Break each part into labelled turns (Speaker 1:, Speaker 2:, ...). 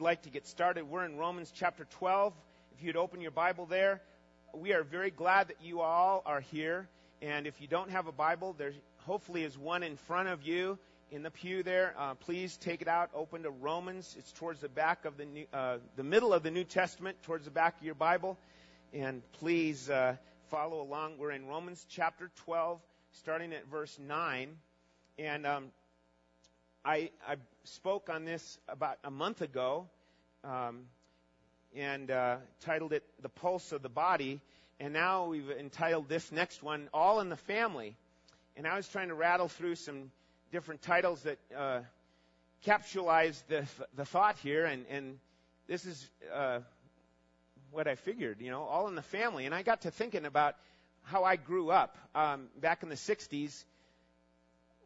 Speaker 1: we'd like to get started. We're in Romans chapter 12. If you'd open your Bible there, we are very glad that you all are here. And if you don't have a Bible, there hopefully is one in front of you in the pew there. Uh, please take it out, open to Romans. It's towards the back of the new, uh, the middle of the New Testament, towards the back of your Bible. And please uh, follow along. We're in Romans chapter 12, starting at verse 9. And um, I, I spoke on this about a month ago um, and uh, titled it The Pulse of the Body. And now we've entitled this next one, All in the Family. And I was trying to rattle through some different titles that uh, capsulize the, the thought here. And, and this is uh, what I figured, you know, all in the family. And I got to thinking about how I grew up um, back in the 60s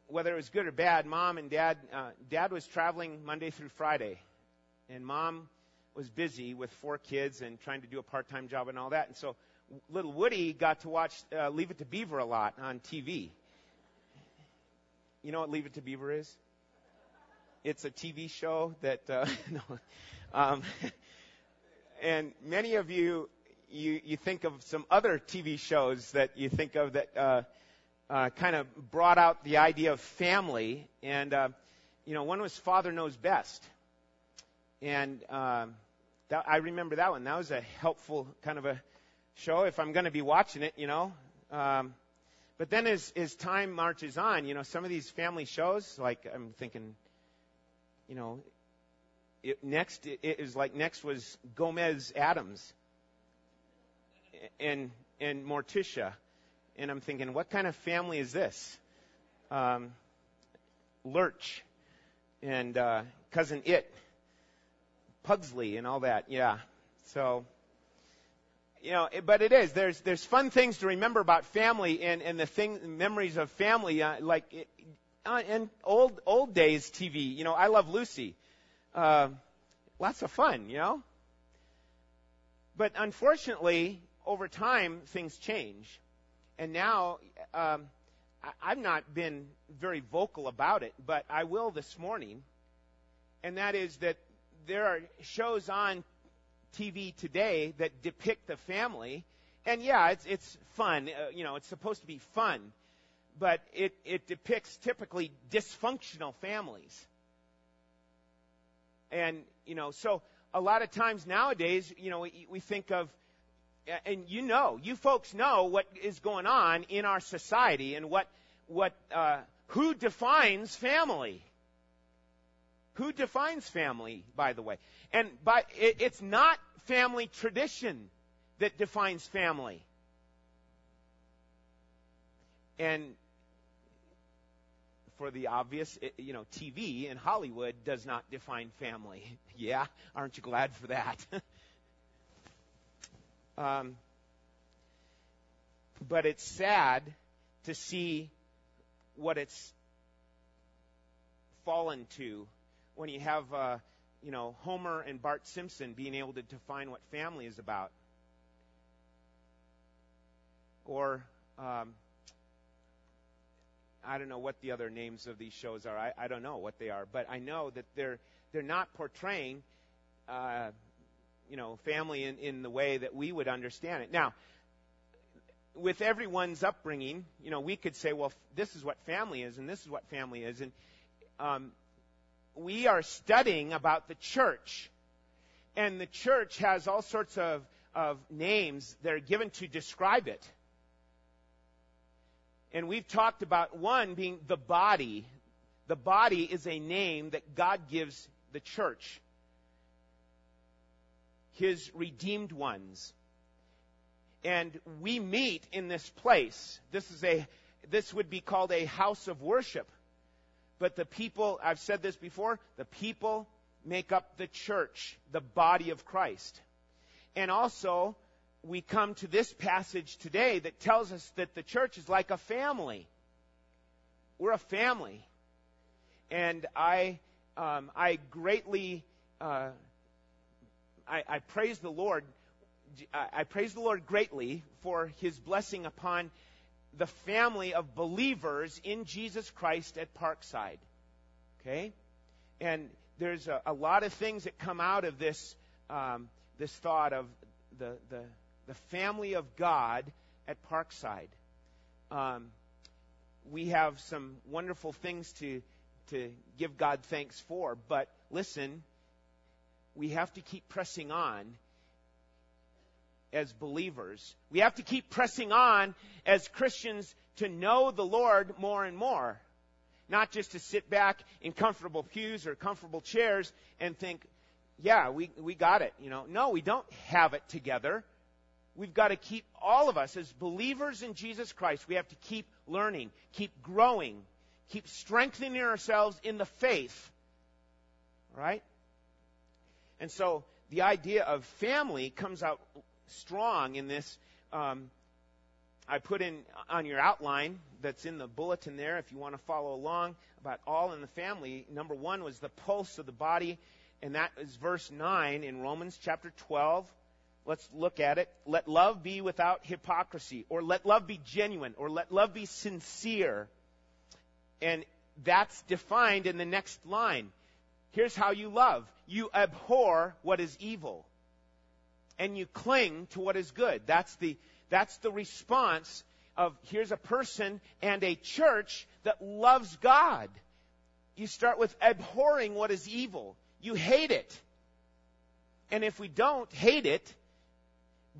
Speaker 1: whether it was good or bad, mom and dad, uh, dad was traveling Monday through Friday, and mom was busy with four kids and trying to do a part-time job and all that. And so little Woody got to watch uh, Leave It to Beaver a lot on TV. You know what Leave It to Beaver is? It's a TV show that, uh, no, um, and many of you, you, you think of some other TV shows that you think of that, uh, uh, kind of brought out the idea of family. And, uh, you know, one was Father Knows Best. And uh, that, I remember that one. That was a helpful kind of a show if I'm going to be watching it, you know. Um, but then as, as time marches on, you know, some of these family shows, like I'm thinking, you know, it, next it, it was like next was Gomez Addams and and Morticia and I'm thinking, what kind of family is this? Um, Lurch and uh, cousin It, Pugsley, and all that. Yeah. So, you know, it, but it is. There's there's fun things to remember about family and and the thing memories of family, uh, like uh, in old old days TV. You know, I love Lucy. Uh, lots of fun, you know. But unfortunately, over time, things change. And now, um, I, I've not been very vocal about it, but I will this morning. And that is that there are shows on TV today that depict the family. And yeah, it's, it's fun. Uh, you know, it's supposed to be fun. But it, it depicts typically dysfunctional families. And, you know, so a lot of times nowadays, you know, we, we think of and you know, you folks know what is going on in our society and what, what, uh, who defines family. Who defines family, by the way? And by, it, it's not family tradition that defines family. And for the obvious, you know, TV in Hollywood does not define family. yeah? Aren't you glad for that? Um, but it's sad to see what it's fallen to when you have, uh, you know, Homer and Bart Simpson being able to define what family is about. Or, um, I don't know what the other names of these shows are. I, I don't know what they are, but I know that they're they're not portraying uh, you know, family in, in the way that we would understand it. Now, with everyone's upbringing, you know, we could say, well, this is what family is, and this is what family is, and um, we are studying about the church, and the church has all sorts of of names that are given to describe it. And we've talked about one being the body. The body is a name that God gives the church his redeemed ones. And we meet in this place. This is a, this would be called a house of worship. But the people, I've said this before, the people make up the church, the body of Christ. And also, we come to this passage today that tells us that the church is like a family. We're a family. And I, um, I greatly uh, I, I praise the Lord. I praise the Lord greatly for His blessing upon the family of believers in Jesus Christ at Parkside. Okay? And there's a, a, lot of things that come out of this um, this thought of the, the the family of God at Parkside. Um, we have some wonderful things to to give God thanks for, but listen, we have to keep pressing on as believers. We have to keep pressing on as Christians to know the Lord more and more. Not just to sit back in comfortable pews or comfortable chairs and think, yeah, we, we got it. You know, no, we don't have it together. We've got to keep all of us as believers in Jesus Christ. We have to keep learning, keep growing, keep strengthening ourselves in the faith. Right? And so the idea of family comes out strong in this. Um, I put in on your outline that's in the bulletin there if you want to follow along about all in the family. Number one was the pulse of the body, and that is verse 9 in Romans chapter 12. Let's look at it. Let love be without hypocrisy, or let love be genuine, or let love be sincere. And that's defined in the next line. Here's how you love you abhor what is evil, and you cling to what is good. That's the, that's the response of here's a person and a church that loves God. You start with abhorring what is evil. You hate it. And if we don't hate it,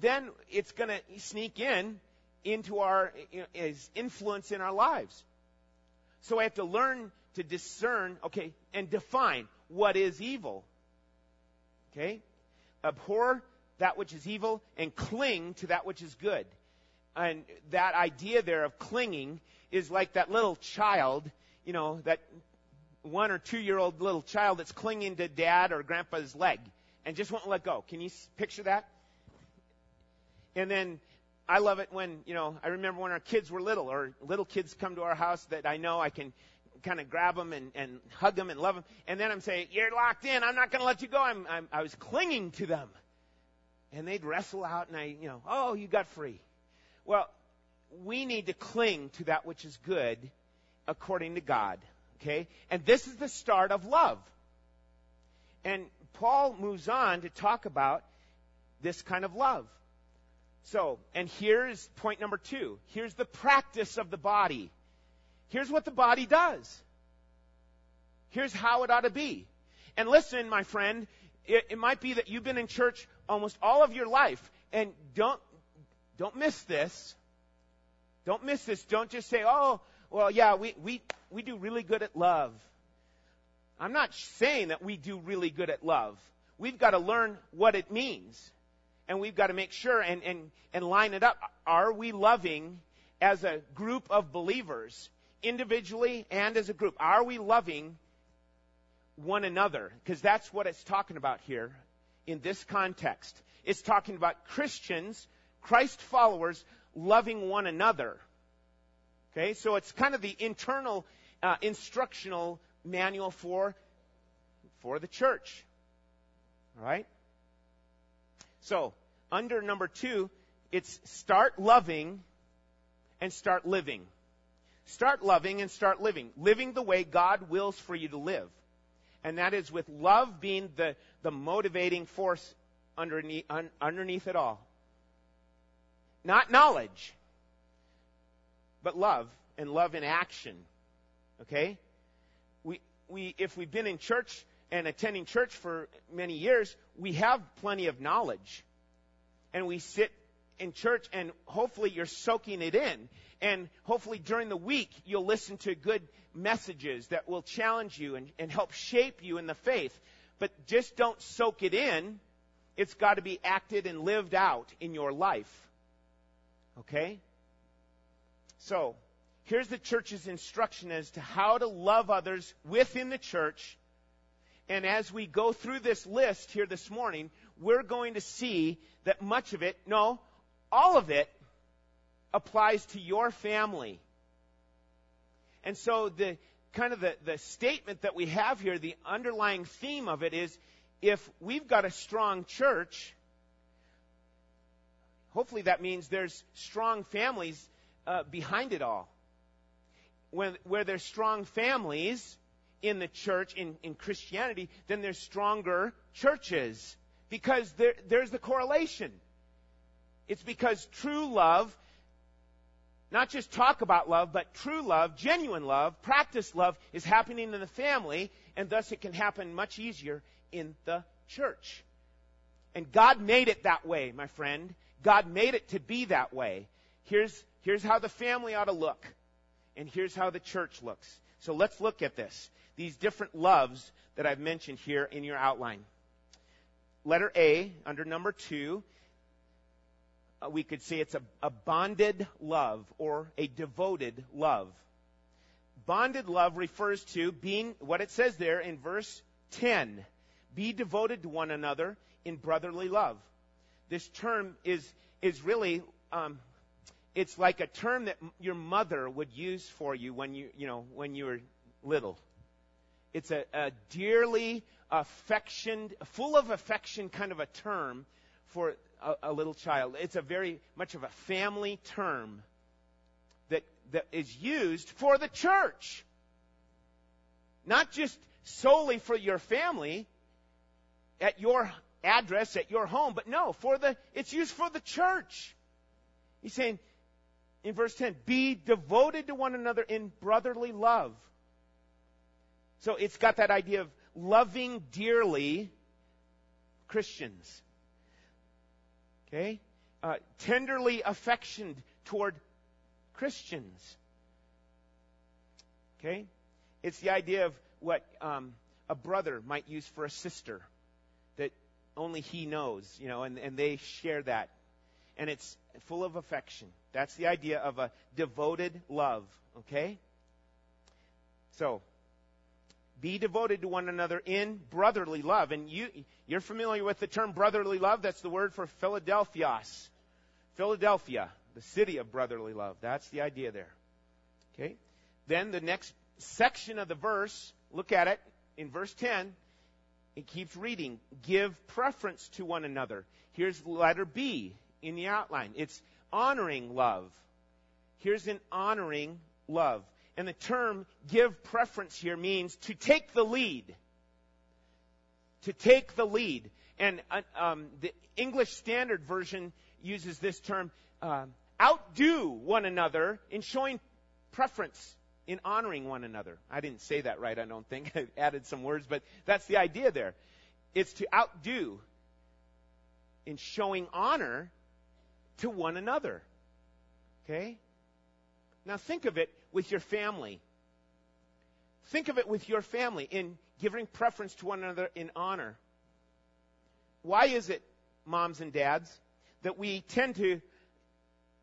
Speaker 1: then it's going to sneak in into our is influence in our lives. So I have to learn to discern, okay, and define what is evil. Okay? Abhor that which is evil and cling to that which is good. And that idea there of clinging is like that little child, you know, that one or two year old little child that's clinging to dad or grandpa's leg and just won't let go. Can you picture that? And then I love it when, you know, I remember when our kids were little or little kids come to our house that I know I can kind of grab them and, and hug them and love them. And then I'm saying, you're locked in. I'm not going to let you go. I'm, I'm, I was clinging to them. And they'd wrestle out and I, you know, oh, you got free. Well, we need to cling to that which is good according to God. Okay? And this is the start of love. And Paul moves on to talk about this kind of love. So, and here's point number two. Here's the practice of the body. Here's what the body does. Here's how it ought to be. And listen, my friend, it, it might be that you've been in church almost all of your life, and don't don't miss this. Don't miss this. Don't just say, "Oh, well, yeah, we we we do really good at love." I'm not saying that we do really good at love. We've got to learn what it means. And we've got to make sure and, and, and line it up. Are we loving as a group of believers? Individually and as a group? Are we loving one another? Because that's what it's talking about here in this context. It's talking about Christians, Christ followers, loving one another. Okay, so it's kind of the internal uh, instructional manual for for the church. All right. So under number two, it's start loving and start living. Start loving and start living. Living the way God wills for you to live. And that is with love being the, the motivating force underneath, un, underneath it all. Not knowledge, but love and love in action. Okay? We, we, if we've been in church and attending church for many years, we have plenty of knowledge. And we sit in church and hopefully you're soaking it in. And hopefully during the week, you'll listen to good messages that will challenge you and, and help shape you in the faith. But just don't soak it in. It's got to be acted and lived out in your life. Okay? So, here's the church's instruction as to how to love others within the church. And as we go through this list here this morning, we're going to see that much of it, no, all of it applies to your family. And so the kind of the, the statement that we have here, the underlying theme of it is if we've got a strong church, hopefully that means there's strong families uh, behind it all. When, where there's strong families in the church, in, in Christianity, then there's stronger churches. Because there, there's the correlation. It's because true love, not just talk about love, but true love, genuine love, practice love is happening in the family, and thus it can happen much easier in the church. And God made it that way, my friend. God made it to be that way. Here's, here's how the family ought to look. And here's how the church looks. So let's look at this. These different loves that I've mentioned here in your outline. Letter A, under number two, we could say it's a, a bonded love or a devoted love. Bonded love refers to being, what it says there in verse 10, be devoted to one another in brotherly love. This term is, is really, um, it's like a term that your mother would use for you when you, you know, when you were little. It's a, a dearly affectioned, full of affection kind of a term for a, a little child. It's a very much of a family term that, that is used for the church. Not just solely for your family at your address, at your home, but no, for the, it's used for the church. He's saying in verse 10, be devoted to one another in brotherly love. So it's got that idea of loving dearly Christians. Okay? Uh, tenderly affectioned toward Christians. Okay? It's the idea of what um, a brother might use for a sister that only he knows, you know, and, and they share that. And it's full of affection. That's the idea of a devoted love. Okay? So, be devoted to one another in brotherly love. And you, you're familiar with the term brotherly love. That's the word for Philadelphios. Philadelphia, the city of brotherly love. That's the idea there. Okay? Then the next section of the verse, look at it in verse 10. It keeps reading. Give preference to one another. Here's letter B in the outline. It's honoring love. Here's an honoring love. And the term give preference here means to take the lead. To take the lead. And uh, um, the English Standard Version uses this term uh, outdo one another in showing preference in honoring one another. I didn't say that right, I don't think. I added some words, but that's the idea there. It's to outdo in showing honor to one another. Okay? Now think of it with your family. Think of it with your family in giving preference to one another in honor. Why is it, moms and dads, that we tend to,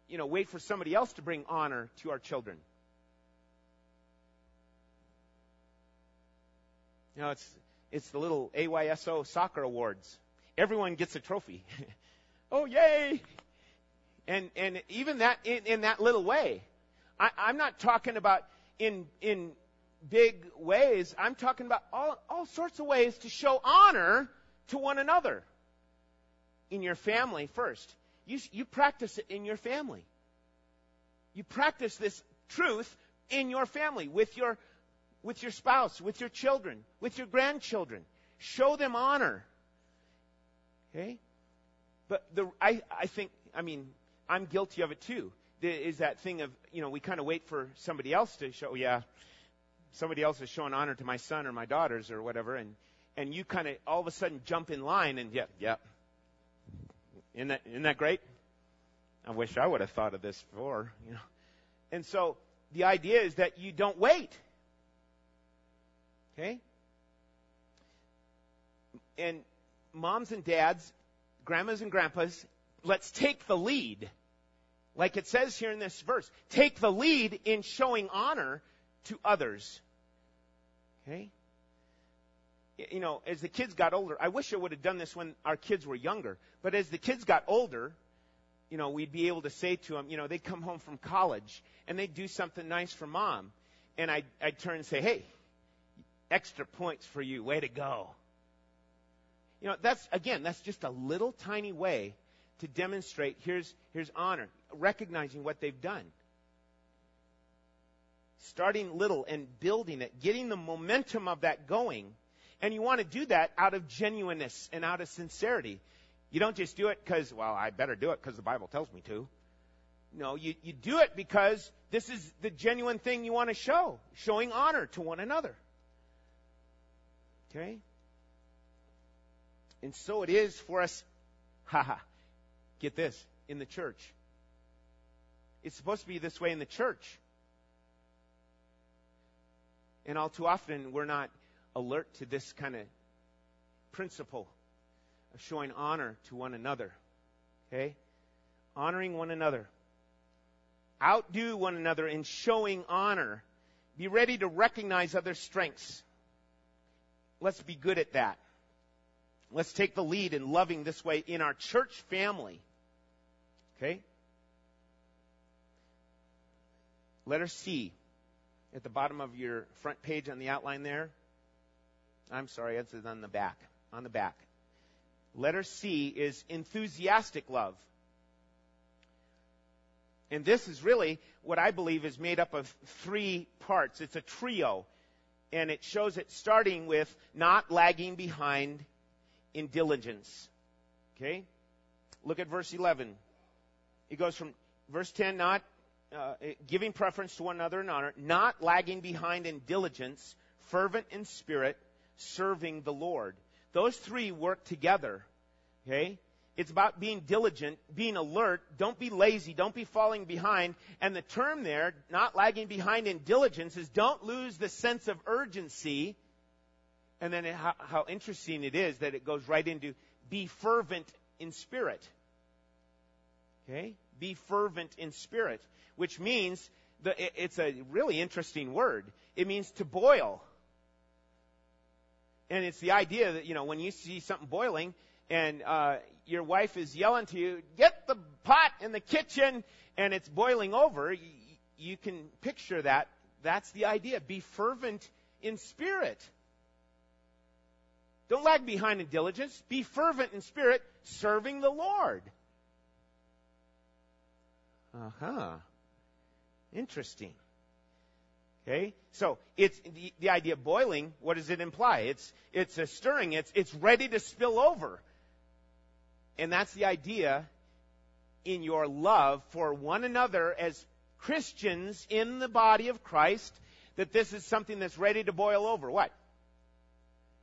Speaker 1: you know, wait for somebody else to bring honor to our children? You know, it's, it's the little AYSO soccer awards. Everyone gets a trophy. oh, yay! And, and even that, in, in that little way. I, I'm not talking about in, in big ways. I'm talking about all, all sorts of ways to show honor to one another. In your family first. You, you practice it in your family. You practice this truth in your family with your, with your spouse, with your children, with your grandchildren. Show them honor. Okay? But the, I, I think, I mean, I'm guilty of it too is that thing of, you know, we kind of wait for somebody else to show, oh, yeah, somebody else is showing honor to my son or my daughters or whatever, and, and you kind of all of a sudden jump in line and, yeah, yeah. Isn't that, isn't that great? I wish I would have thought of this before, you know. And so the idea is that you don't wait. Okay? And moms and dads, grandmas and grandpas, let's take the lead like it says here in this verse, take the lead in showing honor to others. Okay? You know, as the kids got older, I wish I would have done this when our kids were younger, but as the kids got older, you know, we'd be able to say to them, you know, they'd come home from college and they'd do something nice for mom. And I'd, I'd turn and say, hey, extra points for you. Way to go. You know, that's, again, that's just a little tiny way to demonstrate here's, here's honor, recognizing what they've done. starting little and building it, getting the momentum of that going. And you want to do that out of genuineness and out of sincerity. You don't just do it because, well, I better do it because the Bible tells me to. No, you, you do it because this is the genuine thing you want to show, showing honor to one another. Okay? And so it is for us, haha, get this, in the church. It's supposed to be this way in the church. And all too often, we're not alert to this kind of principle of showing honor to one another. Okay? Honoring one another. Outdo one another in showing honor. Be ready to recognize other strengths. Let's be good at that. Let's take the lead in loving this way in our church family. Okay? Letter C at the bottom of your front page on the outline there. I'm sorry, it's on the back. On the back. Letter C is enthusiastic love. And this is really what I believe is made up of three parts. It's a trio. And it shows it starting with not lagging behind in diligence. Okay? Look at verse 11. It goes from verse 10, not uh, giving preference to one another in honor, not lagging behind in diligence, fervent in spirit, serving the Lord. Those three work together. Okay? It's about being diligent, being alert. Don't be lazy. Don't be falling behind. And the term there, not lagging behind in diligence, is don't lose the sense of urgency. And then how, how interesting it is that it goes right into be fervent in spirit. Okay? Be fervent in spirit which means the, it's a really interesting word. It means to boil. And it's the idea that, you know, when you see something boiling and uh, your wife is yelling to you, get the pot in the kitchen, and it's boiling over, you, you can picture that. That's the idea. Be fervent in spirit. Don't lag behind in diligence. Be fervent in spirit, serving the Lord. Uh huh. Interesting. Okay? So, it's the, the idea of boiling, what does it imply? It's, it's a stirring, it's, it's ready to spill over. And that's the idea in your love for one another as Christians in the body of Christ, that this is something that's ready to boil over. What?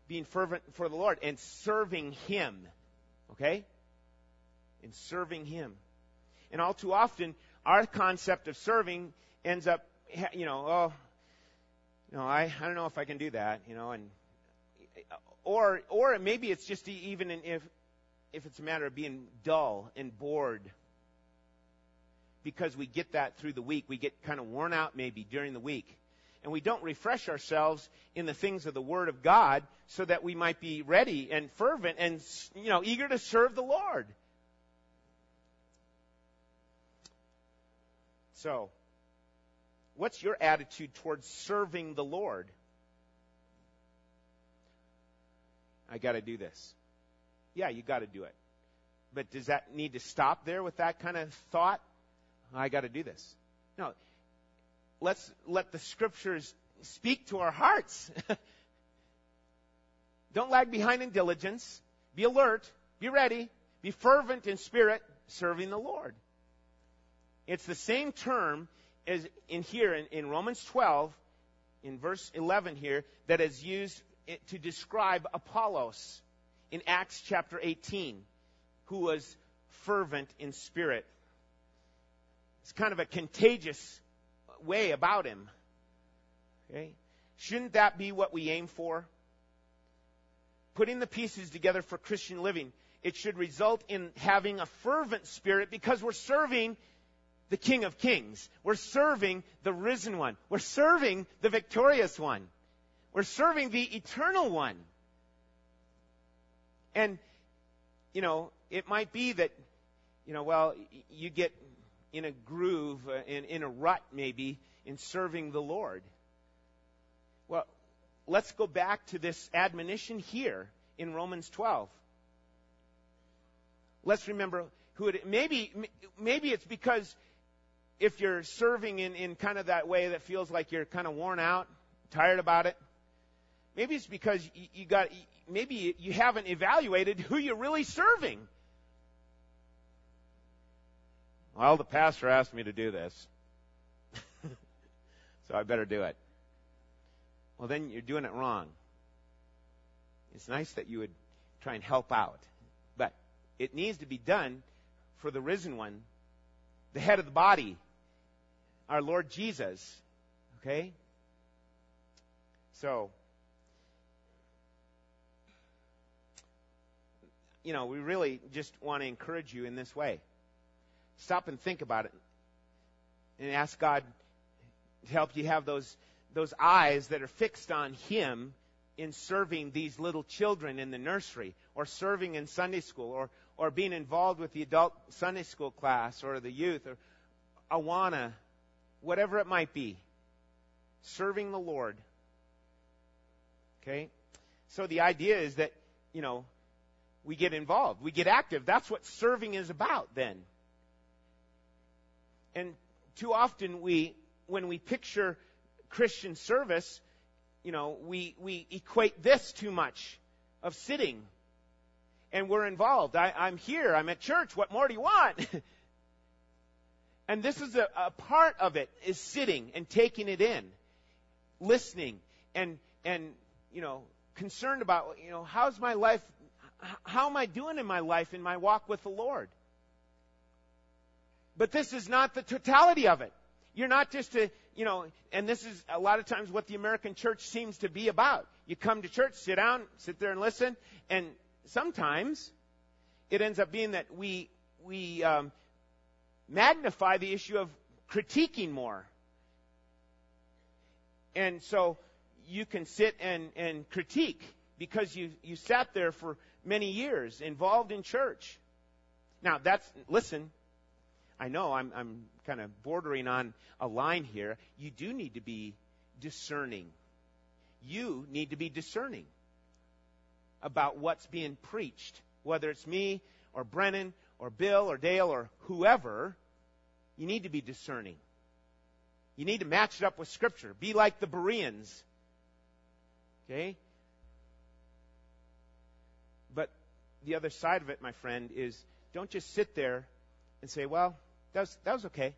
Speaker 1: Being fervent for the Lord and serving Him. Okay? And serving Him. And all too often, our concept of serving ends up, you know, oh, you know, I, I don't know if I can do that, you know, and, or, or maybe it's just even if, if it's a matter of being dull and bored because we get that through the week. We get kind of worn out maybe during the week. And we don't refresh ourselves in the things of the Word of God so that we might be ready and fervent and, you know, eager to serve the Lord. So, what's your attitude towards serving the Lord? I got to do this. Yeah, you got to do it. But does that need to stop there with that kind of thought? I got to do this. No. Let's let the scriptures speak to our hearts. Don't lag behind in diligence. Be alert. Be ready. Be fervent in spirit, serving the Lord. It's the same term as in here in, in Romans 12, in verse 11 here, that is used to describe Apollos in Acts chapter 18, who was fervent in spirit. It's kind of a contagious way about him. Okay? Shouldn't that be what we aim for? Putting the pieces together for Christian living, it should result in having a fervent spirit because we're serving the King of Kings. We're serving the risen one. We're serving the victorious one. We're serving the eternal one. And, you know, it might be that, you know, well, you get in a groove, uh, in, in a rut maybe, in serving the Lord. Well, let's go back to this admonition here in Romans 12. Let's remember who it maybe maybe it's because if you're serving in, in kind of that way that feels like you're kind of worn out, tired about it, maybe it's because you, you got, maybe you haven't evaluated who you're really serving. Well, the pastor asked me to do this. so I better do it. Well, then you're doing it wrong. It's nice that you would try and help out. But it needs to be done for the risen one, the head of the body, our Lord Jesus. Okay? So, you know, we really just want to encourage you in this way. Stop and think about it and ask God to help you have those, those eyes that are fixed on Him in serving these little children in the nursery or serving in Sunday school or, or being involved with the adult Sunday school class or the youth or Awana, whatever it might be. Serving the Lord. Okay? So the idea is that, you know, we get involved. We get active. That's what serving is about then. And too often we, when we picture Christian service, you know, we, we equate this too much of sitting. And we're involved. I, I'm here. I'm at church. What more do you want? and this is a, a part of it is sitting and taking it in, listening and, and, you know, concerned about, you know, how's my life, how am I doing in my life in my walk with the Lord? But this is not the totality of it. You're not just a, you know, and this is a lot of times what the American church seems to be about. You come to church, sit down, sit there and listen, and sometimes it ends up being that we we um, magnify the issue of critiquing more, and so you can sit and and critique because you you sat there for many years involved in church. Now that's listen. I know I'm, I'm kind of bordering on a line here. You do need to be discerning. You need to be discerning about what's being preached, whether it's me or Brennan or Bill or Dale or whoever. You need to be discerning. You need to match it up with Scripture. Be like the Bereans. Okay? But the other side of it, my friend, is don't just sit there and say, well, that was, that was okay.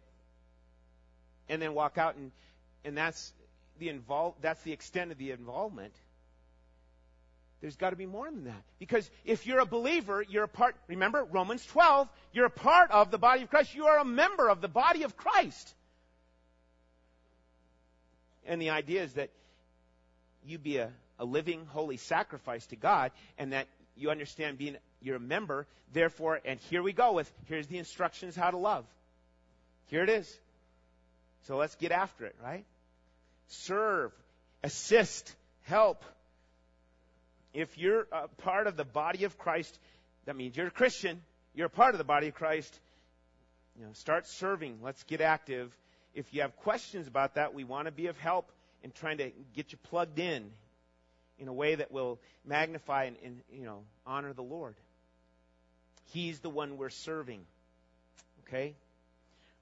Speaker 1: And then walk out and, and that's the involve, that's the extent of the involvement. There's got to be more than that. Because if you're a believer, you're a part, remember Romans 12, you're a part of the body of Christ. You are a member of the body of Christ. And the idea is that you be a, a living, holy sacrifice to God, and that you understand being you're a member, therefore, and here we go with here's the instructions how to love. Here it is. So let's get after it, right? Serve, assist, help. If you're a part of the body of Christ, that means you're a Christian, you're a part of the body of Christ. You know, start serving. Let's get active. If you have questions about that, we want to be of help in trying to get you plugged in in a way that will magnify and, and you know honor the Lord. He's the one we're serving. Okay?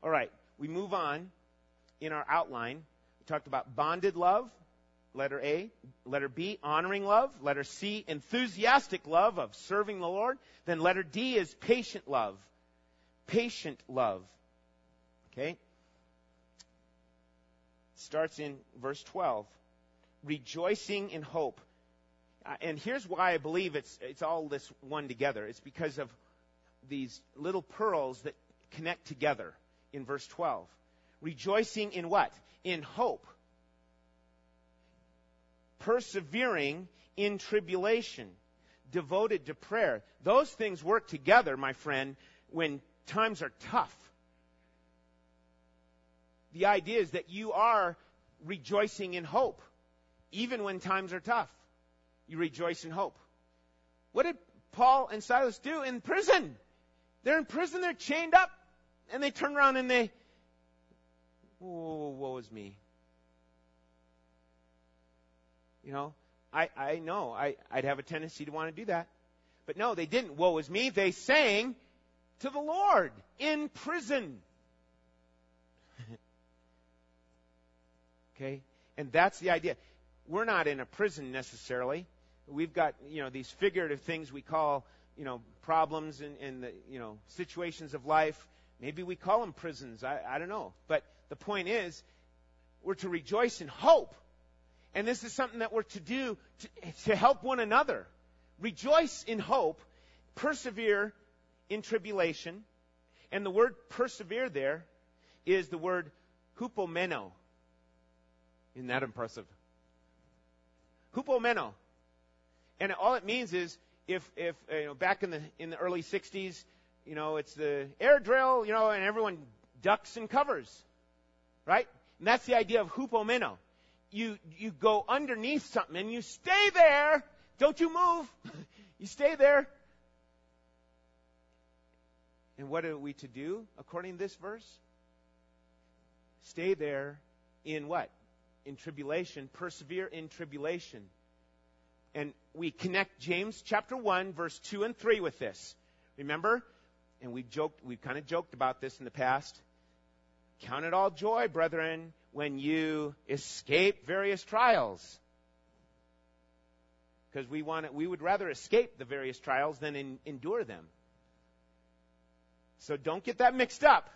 Speaker 1: All right, we move on in our outline. We talked about bonded love, letter A. Letter B, honoring love. Letter C, enthusiastic love of serving the Lord. Then letter D is patient love. Patient love. Okay? Starts in verse 12. Rejoicing in hope. Uh, and here's why I believe it's, it's all this one together. It's because of these little pearls that connect together in verse 12. Rejoicing in what? In hope. Persevering in tribulation. Devoted to prayer. Those things work together, my friend, when times are tough. The idea is that you are rejoicing in hope, even when times are tough. You rejoice in hope. What did Paul and Silas do in prison? They're in prison, they're chained up, and they turn around and they, oh, woe is me. You know, I, I know I, I'd have a tendency to want to do that. But no, they didn't. Woe is me. They sang to the Lord in prison. Okay? And that's the idea. We're not in a prison necessarily. We've got, you know, these figurative things we call, you know, problems and, and the, you know, situations of life. Maybe we call them prisons. I, I don't know. But the point is, we're to rejoice in hope. And this is something that we're to do to, to help one another. Rejoice in hope, persevere in tribulation. And the word persevere there is the word hupomeno. Isn't that impressive? Hupomeno. And all it means is if, if uh, you know, back in the, in the early 60s, you know, it's the air drill, you know, and everyone ducks and covers. Right? And that's the idea of hupomeno. You, you go underneath something and you stay there. Don't you move. you stay there. And what are we to do according to this verse? Stay there in what? In tribulation. Persevere in tribulation. And we connect James chapter 1, verse 2 and 3 with this. Remember? And we've joked, we've kind of joked about this in the past. Count it all joy, brethren, when you escape various trials. Because we want it, we would rather escape the various trials than in, endure them. So don't get that mixed up.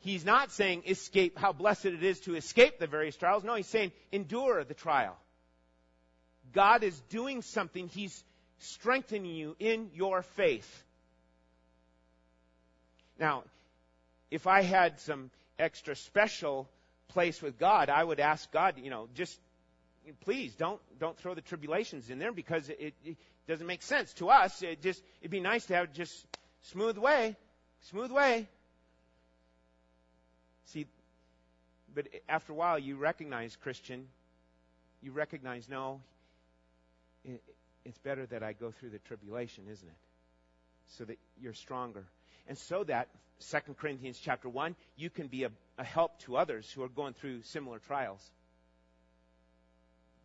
Speaker 1: He's not saying escape, how blessed it is to escape the various trials. No, he's saying endure the trial. God is doing something. He's strengthening you in your faith. Now, if I had some extra special place with God, I would ask God, you know, just please don't don't throw the tribulations in there because it, it doesn't make sense to us. It just it'd be nice to have just smooth way, smooth way. See, but after a while, you recognize Christian. You recognize no. It, it's better that I go through the tribulation, isn't it? So that you're stronger and so that 2 Corinthians chapter 1, you can be a, a help to others who are going through similar trials.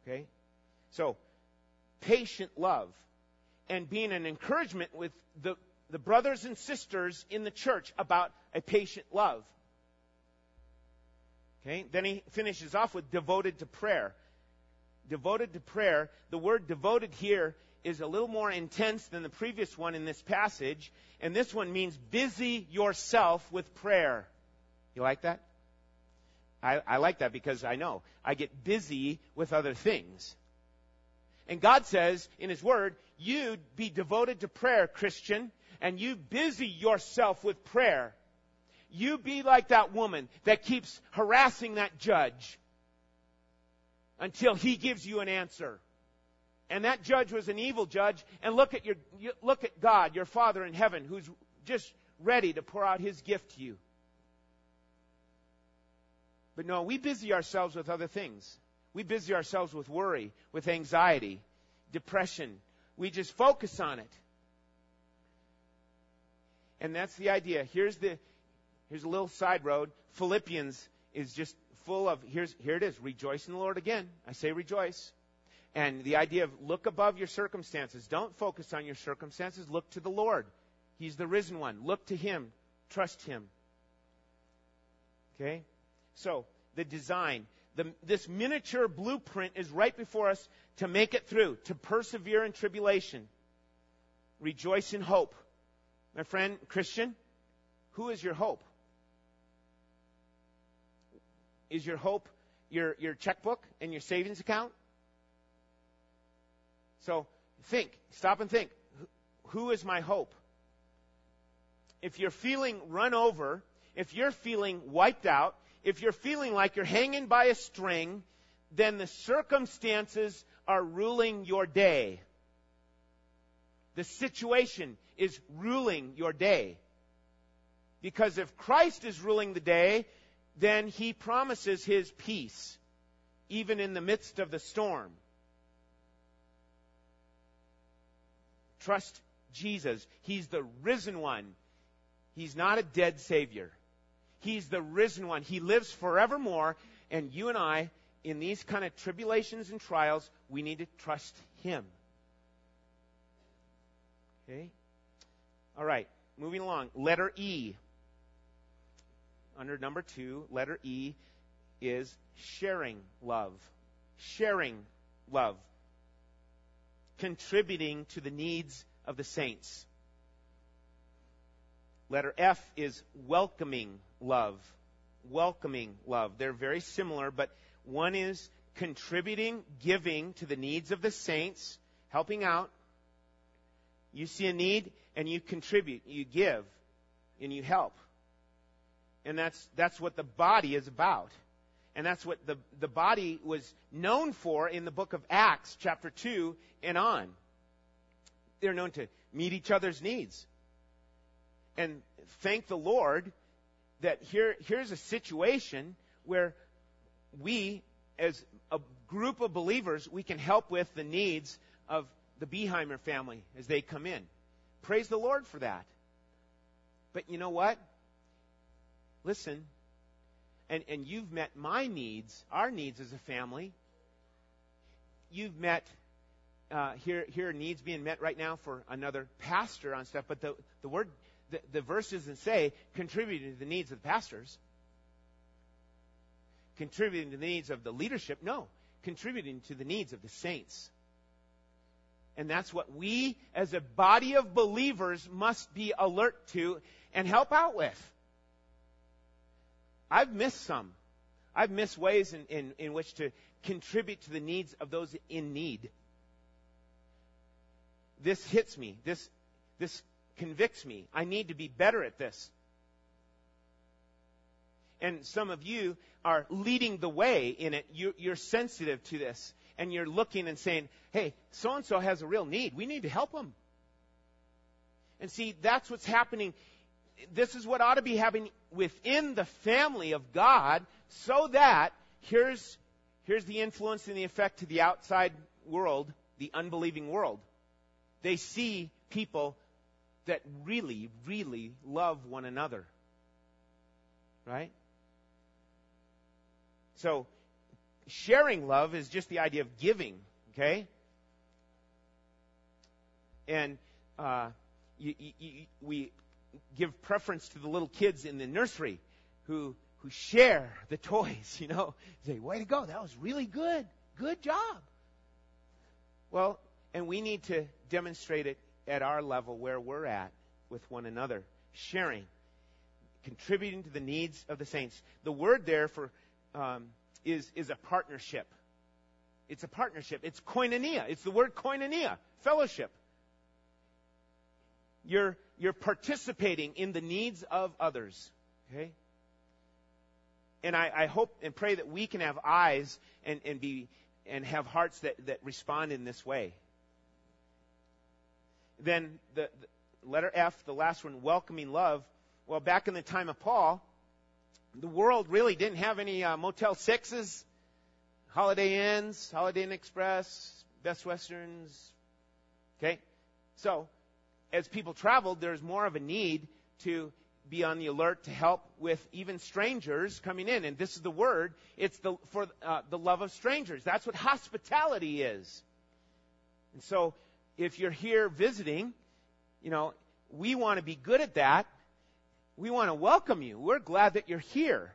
Speaker 1: Okay? So, patient love and being an encouragement with the, the brothers and sisters in the church about a patient love. Okay? Then he finishes off with devoted to prayer. Devoted to prayer. The word devoted here is a little more intense than the previous one in this passage, and this one means busy yourself with prayer. You like that? I, I like that because I know I get busy with other things. And God says in His Word, you be devoted to prayer, Christian, and you busy yourself with prayer. You be like that woman that keeps harassing that judge until he gives you an answer and that judge was an evil judge and look at your look at God, your Father in heaven who's just ready to pour out his gift to you. But no, we busy ourselves with other things. We busy ourselves with worry, with anxiety, depression. We just focus on it. And that's the idea. Here's the here's a little side road. Philippians is just full of here's here it is. Rejoice in the Lord again. I say rejoice. And the idea of look above your circumstances. Don't focus on your circumstances. Look to the Lord. He's the risen one. Look to Him. Trust Him. Okay? So, the design. The, this miniature blueprint is right before us to make it through, to persevere in tribulation. Rejoice in hope. My friend, Christian, who is your hope? Is your hope your, your checkbook and your savings account? So think, stop and think. Who is my hope? If you're feeling run over, if you're feeling wiped out, if you're feeling like you're hanging by a string, then the circumstances are ruling your day. The situation is ruling your day. Because if Christ is ruling the day, then he promises his peace, even in the midst of the storm. Trust Jesus. He's the risen one. He's not a dead Savior. He's the risen one. He lives forevermore. And you and I, in these kind of tribulations and trials, we need to trust Him. Okay? All right. Moving along. Letter E. Under number two, letter E. is sharing love. Sharing love. Contributing to the needs of the saints. Letter F is welcoming love. Welcoming love. They're very similar, but one is contributing, giving to the needs of the saints, helping out. You see a need and you contribute, you give, and you help. And that's, that's what the body is about. And that's what the, the body was known for in the book of Acts, chapter 2 and on. They're known to meet each other's needs. And thank the Lord that here, here's a situation where we, as a group of believers, we can help with the needs of the Beheimer family as they come in. Praise the Lord for that. But you know what? Listen, and, and you've met my needs, our needs as a family. You've met uh, here here needs being met right now for another pastor on stuff, but the the word the, the verse doesn't say contributing to the needs of the pastors, contributing to the needs of the leadership. No, contributing to the needs of the saints. And that's what we as a body of believers must be alert to and help out with. I've missed some. I've missed ways in, in, in which to contribute to the needs of those in need. This hits me. This, this convicts me. I need to be better at this. And some of you are leading the way in it. You, you're sensitive to this. And you're looking and saying, hey, so and so has a real need. We need to help them. And see, that's what's happening this is what ought to be happening within the family of God so that here's, here's the influence and the effect to the outside world, the unbelieving world. They see people that really, really love one another. Right? So, sharing love is just the idea of giving, okay? And uh, you, you, you, we give preference to the little kids in the nursery who who share the toys, you know. Say, way to go, that was really good. Good job. Well, and we need to demonstrate it at our level where we're at with one another, sharing, contributing to the needs of the saints. The word there for um, is is a partnership. It's a partnership. It's koinonia. It's the word koinonia, fellowship. You're you're participating in the needs of others. Okay? And I, I hope and pray that we can have eyes and, and be and have hearts that, that respond in this way. Then the, the letter F, the last one, welcoming love. Well, back in the time of Paul, the world really didn't have any uh, Motel Sixes, Holiday Inns, Holiday Inn Express, Best Westerns. Okay, so as people traveled, there's more of a need to be on the alert to help with even strangers coming in. And this is the word. It's the, for uh, the love of strangers. That's what hospitality is. And so if you're here visiting, you know, we want to be good at that. We want to welcome you. We're glad that you're here.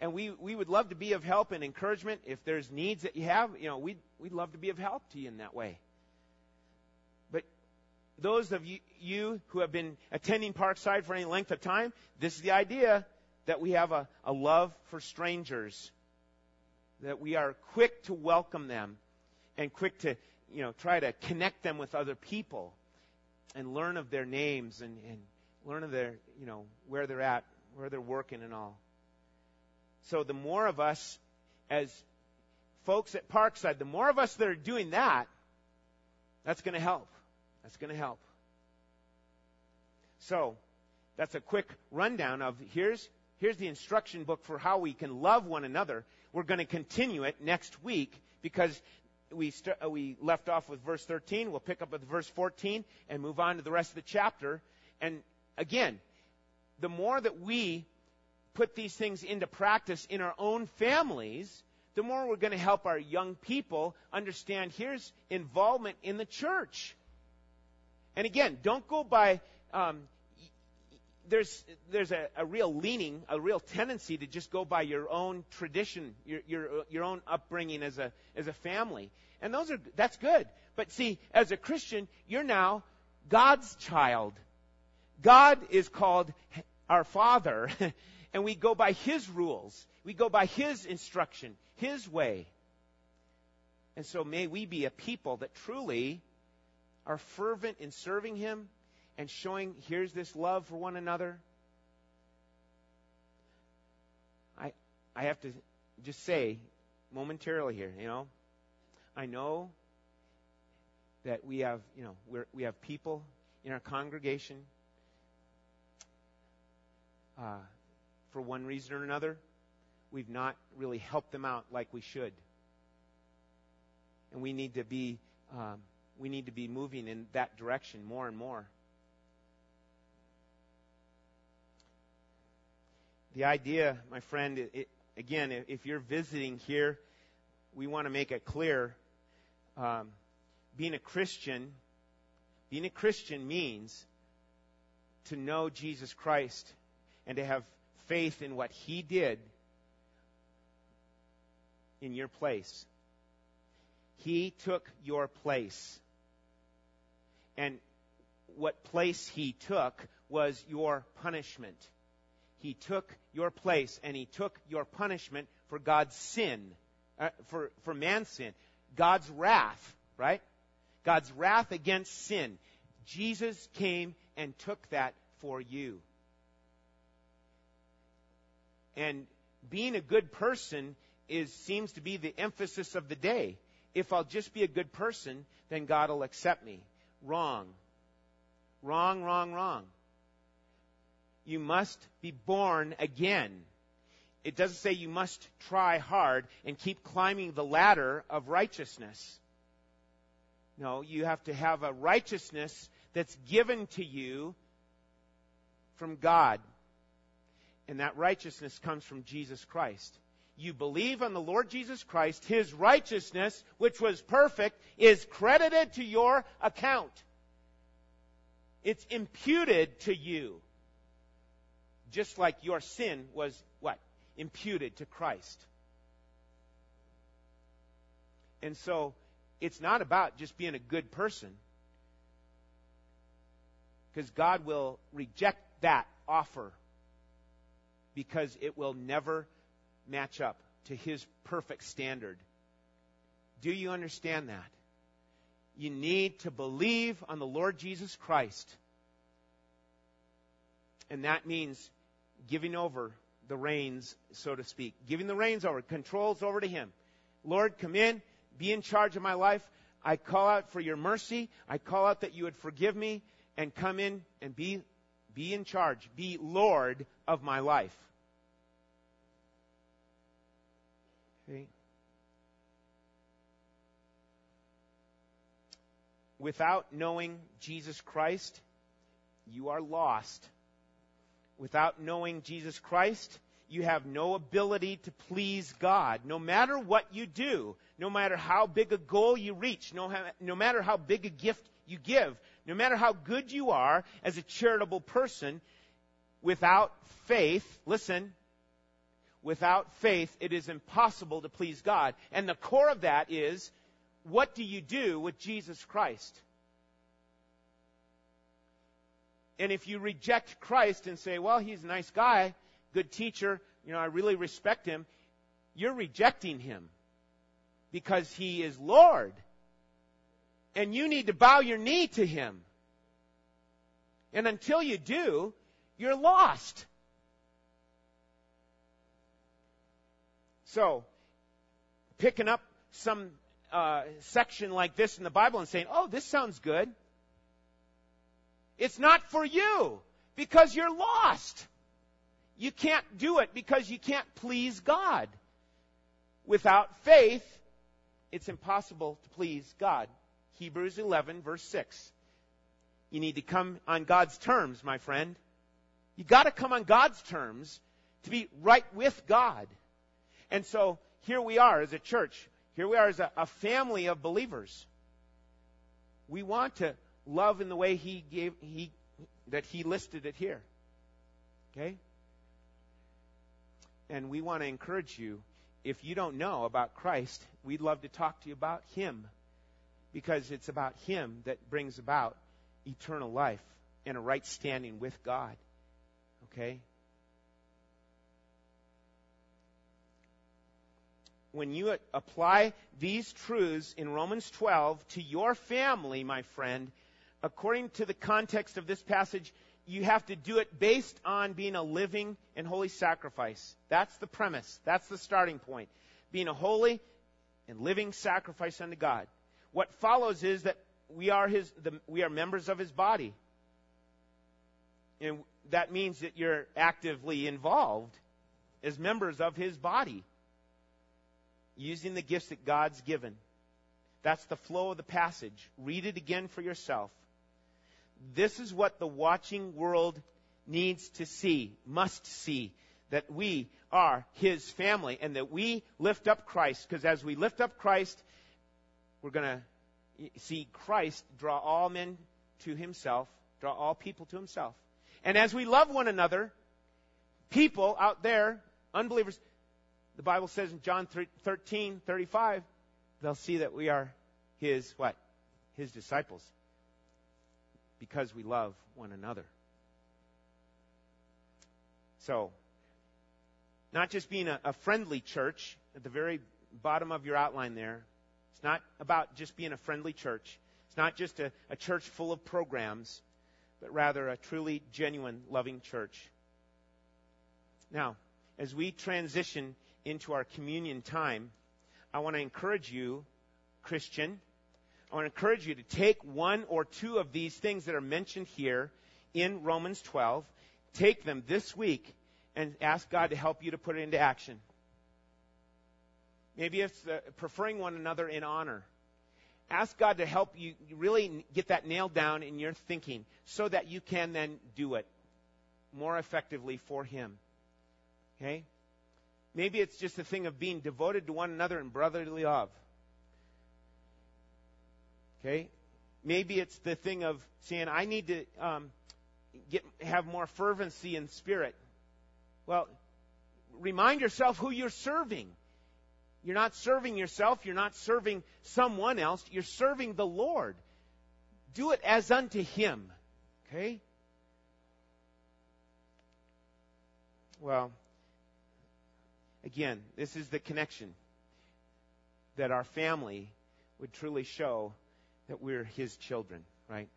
Speaker 1: And we, we would love to be of help and encouragement. If there's needs that you have, you know, we'd, we'd love to be of help to you in that way But those of you, you, who have been attending Parkside for any length of time, this is the idea that we have a, a love for strangers. That we are quick to welcome them and quick to, you know, try to connect them with other people and learn of their names and, and learn of their, you know, where they're at, where they're working and all. So the more of us as folks at Parkside, the more of us that are doing that, that's going to help. That's going to help. So, that's a quick rundown of here's here's the instruction book for how we can love one another. We're going to continue it next week because we st- uh, we left off with verse 13. We'll pick up with verse 14 and move on to the rest of the chapter. And again, the more that we put these things into practice in our own families, the more we're going to help our young people understand here's involvement in the church. And again, don't go by um, there's there's a, a real leaning, a real tendency to just go by your own tradition, your your your own upbringing as a as a family, and those are that's good. But see, as a Christian, you're now God's child. God is called our Father, and we go by His rules. We go by His instruction, His way. And so may we be a people that truly are fervent in serving Him and showing here's this love for one another. I I have to just say momentarily here, you know, I know that we have, you know, we we have people in our congregation uh, for one reason or another, we've not really helped them out like we should, and we need to be um, we need to be moving in that direction more and more. The idea, my friend, it, again, if you're visiting here, we want to make it clear. Um, being a Christian, being a Christian means to know Jesus Christ and to have faith in what He did in your place. He took your place. And what place He took was your punishment. He took your place and He took your punishment for God's sin, uh, for, for man's sin. God's wrath, right? God's wrath against sin. Jesus came and took that for you. And being a good person is seems to be the emphasis of the day. If I'll just be a good person, then God will accept me. Wrong. Wrong, wrong, wrong. You must be born again. It doesn't say you must try hard and keep climbing the ladder of righteousness. No, you have to have a righteousness that's given to you from God and that righteousness comes from Jesus Christ. You believe on the Lord Jesus Christ, His righteousness, which was perfect, is credited to your account. It's imputed to you. Just like your sin was what? Imputed to Christ. And so, it's not about just being a good person. Because God will reject that offer because it will never match up to His perfect standard. Do you understand that? You need to believe on the Lord Jesus Christ. And that means giving over the reins, so to speak. Giving the reins over, controls over to Him. Lord, come in, be in charge of my life. I call out for your mercy. I call out that you would forgive me and come in and be, be in charge. Be Lord of my life. Okay? Without knowing Jesus Christ, you are lost. Without knowing Jesus Christ, you have no ability to please God. No matter what you do, no matter how big a goal you reach, no, no matter how big a gift you give, no matter how good you are as a charitable person, without faith, listen, without faith, it is impossible to please God. And the core of that is what do you do with Jesus Christ? And if you reject Christ and say, well, he's a nice guy, good teacher, you know, I really respect him, you're rejecting him because he is Lord. And you need to bow your knee to him. And until you do, you're lost. So, picking up some uh, section like this in the Bible and saying, oh, this sounds good. It's not for you because you're lost. You can't do it because you can't please God. Without faith, it's impossible to please God. Hebrews 11, verse 6. You need to come on God's terms, my friend. You gotta come on God's terms to be right with God. And so here we are as a church. Here we are as a, a family of believers. We want to love in the way he gave he that he listed it here. Okay? And we want to encourage you if you don't know about Christ, we'd love to talk to you about Him because it's about Him that brings about eternal life and a right standing with God. Okay? When you apply these truths in Romans 12 to your family, my friend, according to the context of this passage, you have to do it based on being a living and holy sacrifice. That's the premise. That's the starting point. Being a holy and living sacrifice unto God. What follows is that we are his, the, we are members of his body. And that means that you're actively involved as members of his body, using the gifts that God's given. That's the flow of the passage. Read it again for yourself. This is what the watching world needs to see, must see, that we are His family and that we lift up Christ. Because as we lift up Christ, we're going to see Christ draw all men to Himself, draw all people to Himself. And as we love one another, people out there, unbelievers, the Bible says in John 13, 35, they'll see that we are His, what? His disciples because we love one another. So, not just being a, a, friendly church at the very bottom of your outline there. It's not about just being a friendly church. It's not just a, a church full of programs, but rather a truly genuine, loving church. Now, as we transition into our communion time, I want to encourage you, Christian, I want to encourage you to take one or two of these things that are mentioned here in Romans 12, take them this week, and ask God to help you to put it into action. Maybe it's uh, preferring one another in honor. Ask God to help you really get that nailed down in your thinking so that you can then do it more effectively for Him. Okay? Maybe it's just a thing of being devoted to one another in brotherly love. Okay? Maybe it's the thing of saying, I need to um, get have more fervency in spirit. Well, remind yourself who you're serving. You're not serving yourself. You're not serving someone else. You're serving the Lord. Do it as unto Him. Okay? Well, again, this is the connection that our family would truly show that we're his children, right?